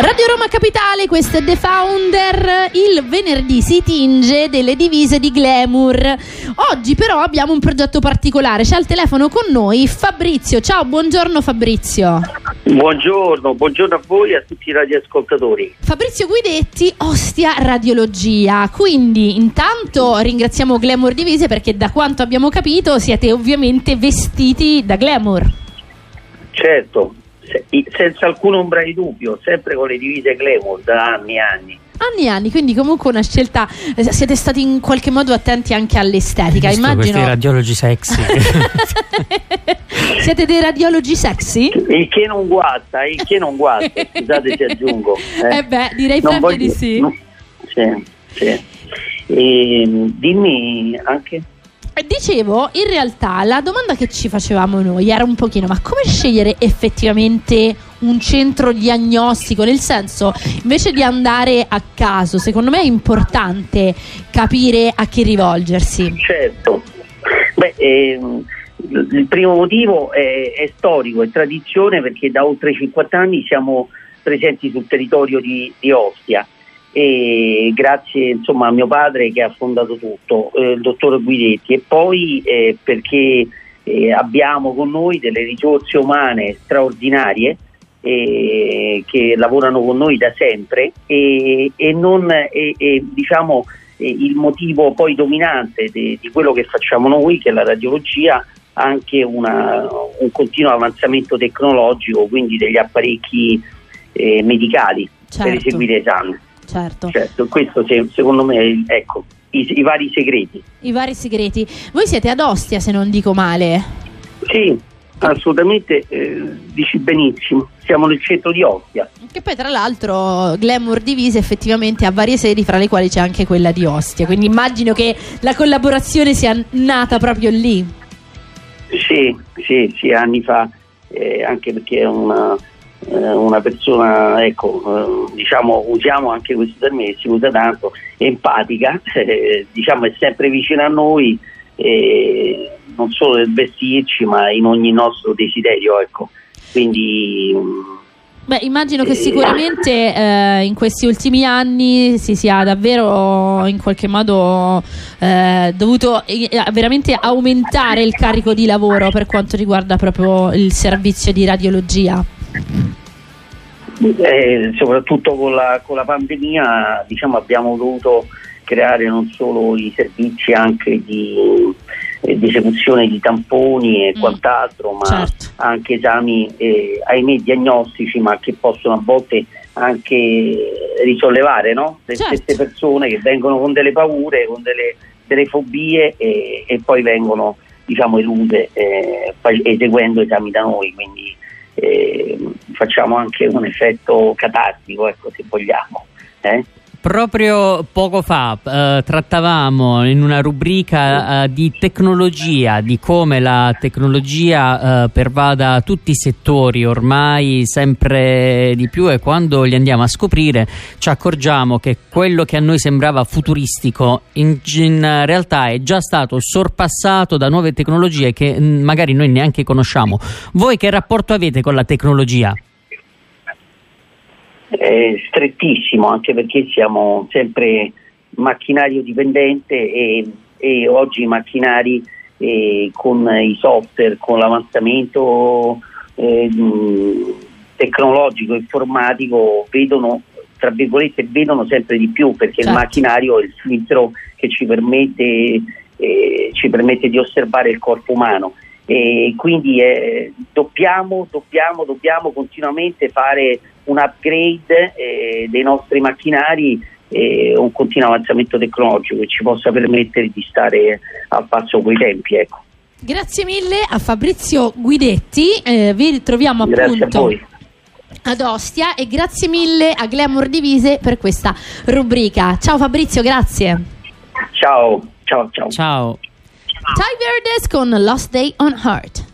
Radio Roma Capitale, questo è The Founder. Il venerdì si tinge delle divise di glamour. Oggi però abbiamo un progetto particolare. C'è al telefono con noi Fabrizio. Ciao, buongiorno Fabrizio. Buongiorno, buongiorno a voi e a tutti i radioascoltatori. Fabrizio Guidetti, Ostia Radiologia. Quindi intanto ringraziamo Glamour Divise perché da quanto abbiamo capito siete ovviamente vestiti da glamour. Certo, senza alcun ombra di dubbio, sempre con le divise glamour da anni e anni. Anni e anni, quindi comunque una scelta. eh, Siete stati in qualche modo attenti anche all'estetica. Visto Immagino. questi radiologi sexy. Siete dei radiologi sexy? Il che non guasta, il che non guasta, scusate se aggiungo. Eh beh, direi Non proprio voglio- di sì. no, sì, sì. E, dimmi anche... Dicevo, in realtà la domanda che ci facevamo noi era un pochino, ma come scegliere effettivamente un centro diagnostico? Nel senso, invece di andare a caso, secondo me è importante capire a chi rivolgersi. Certo. Beh, ehm, il primo motivo è, è storico, è tradizione perché da oltre 50 anni siamo presenti sul territorio di, di Ostia e grazie insomma a mio padre che ha fondato tutto, eh, il dottor Guidetti e poi eh, perché eh, abbiamo con noi delle risorse umane straordinarie eh, che lavorano con noi da sempre e, e non e- diciamo il motivo poi dominante de- di quello che facciamo noi, che è la radiologia, anche una- un continuo avanzamento tecnologico, quindi degli apparecchi eh, medicali per Certo. eseguire esami. Certo, Certo, questo se- secondo me è il- ecco, i, i vari segreti. i vari segreti. Voi siete ad Ostia, se non dico male. Sì, assolutamente, eh, dici benissimo, siamo nel centro di Ostia. Che poi, tra l'altro, Glamour Divise effettivamente ha varie sedi, fra le quali c'è anche quella di Ostia. Quindi immagino che la collaborazione sia nata proprio lì. Sì, sì, sì, anni fa, eh, anche perché è una, una persona, ecco, eh, diciamo, usiamo anche questo termine che si usa tanto, empatica, eh, diciamo è sempre vicino a noi, eh, non solo nel vestirci, ma in ogni nostro desiderio, ecco. Quindi mm, Beh, immagino che Eh. sicuramente eh, in questi ultimi anni si sia davvero in qualche modo eh, dovuto eh, veramente aumentare il carico di lavoro per quanto riguarda proprio il servizio di radiologia. Eh, soprattutto con la, con la pandemia diciamo, abbiamo dovuto creare non solo i servizi anche di, eh, di esecuzione di tamponi e Mm. quant'altro, ma Certo. anche esami eh, ahimè diagnostici, ma che possono a volte anche risollevare no? le Certo. stesse persone che vengono con delle paure, con delle, delle fobie e, e poi vengono diciamo, eluse eh, eseguendo esami da noi. Quindi eh, facciamo anche un effetto catartico, ecco, se vogliamo. eh. Proprio poco fa eh, trattavamo in una rubrica eh, di tecnologia, di come la tecnologia eh, pervada tutti i settori ormai sempre di più e quando li andiamo a scoprire ci accorgiamo che quello che a noi sembrava futuristico in, in realtà è già stato sorpassato da nuove tecnologie che mm, magari noi neanche conosciamo. Voi che rapporto avete con la tecnologia? È strettissimo anche perché siamo sempre macchinario dipendente e, e oggi i macchinari eh, con i software, con l'avanzamento eh, tecnologico, informatico vedono tra virgolette vedono sempre di più perché Certo. il macchinario è il filtro che ci permette, eh, ci permette di osservare il corpo umano e quindi eh, dobbiamo, dobbiamo, dobbiamo continuamente fare un upgrade eh, dei nostri macchinari e un continuo avanzamento tecnologico che ci possa permettere di stare al passo coi tempi. Ecco. Grazie mille a Fabrizio Guidetti, eh, vi ritroviamo appunto ad Ostia e grazie mille a Glamour Divise per questa rubrica. Ciao Fabrizio, grazie. Ciao, ciao, ciao. Ciao. Tiger Desk the Last Day on Heart.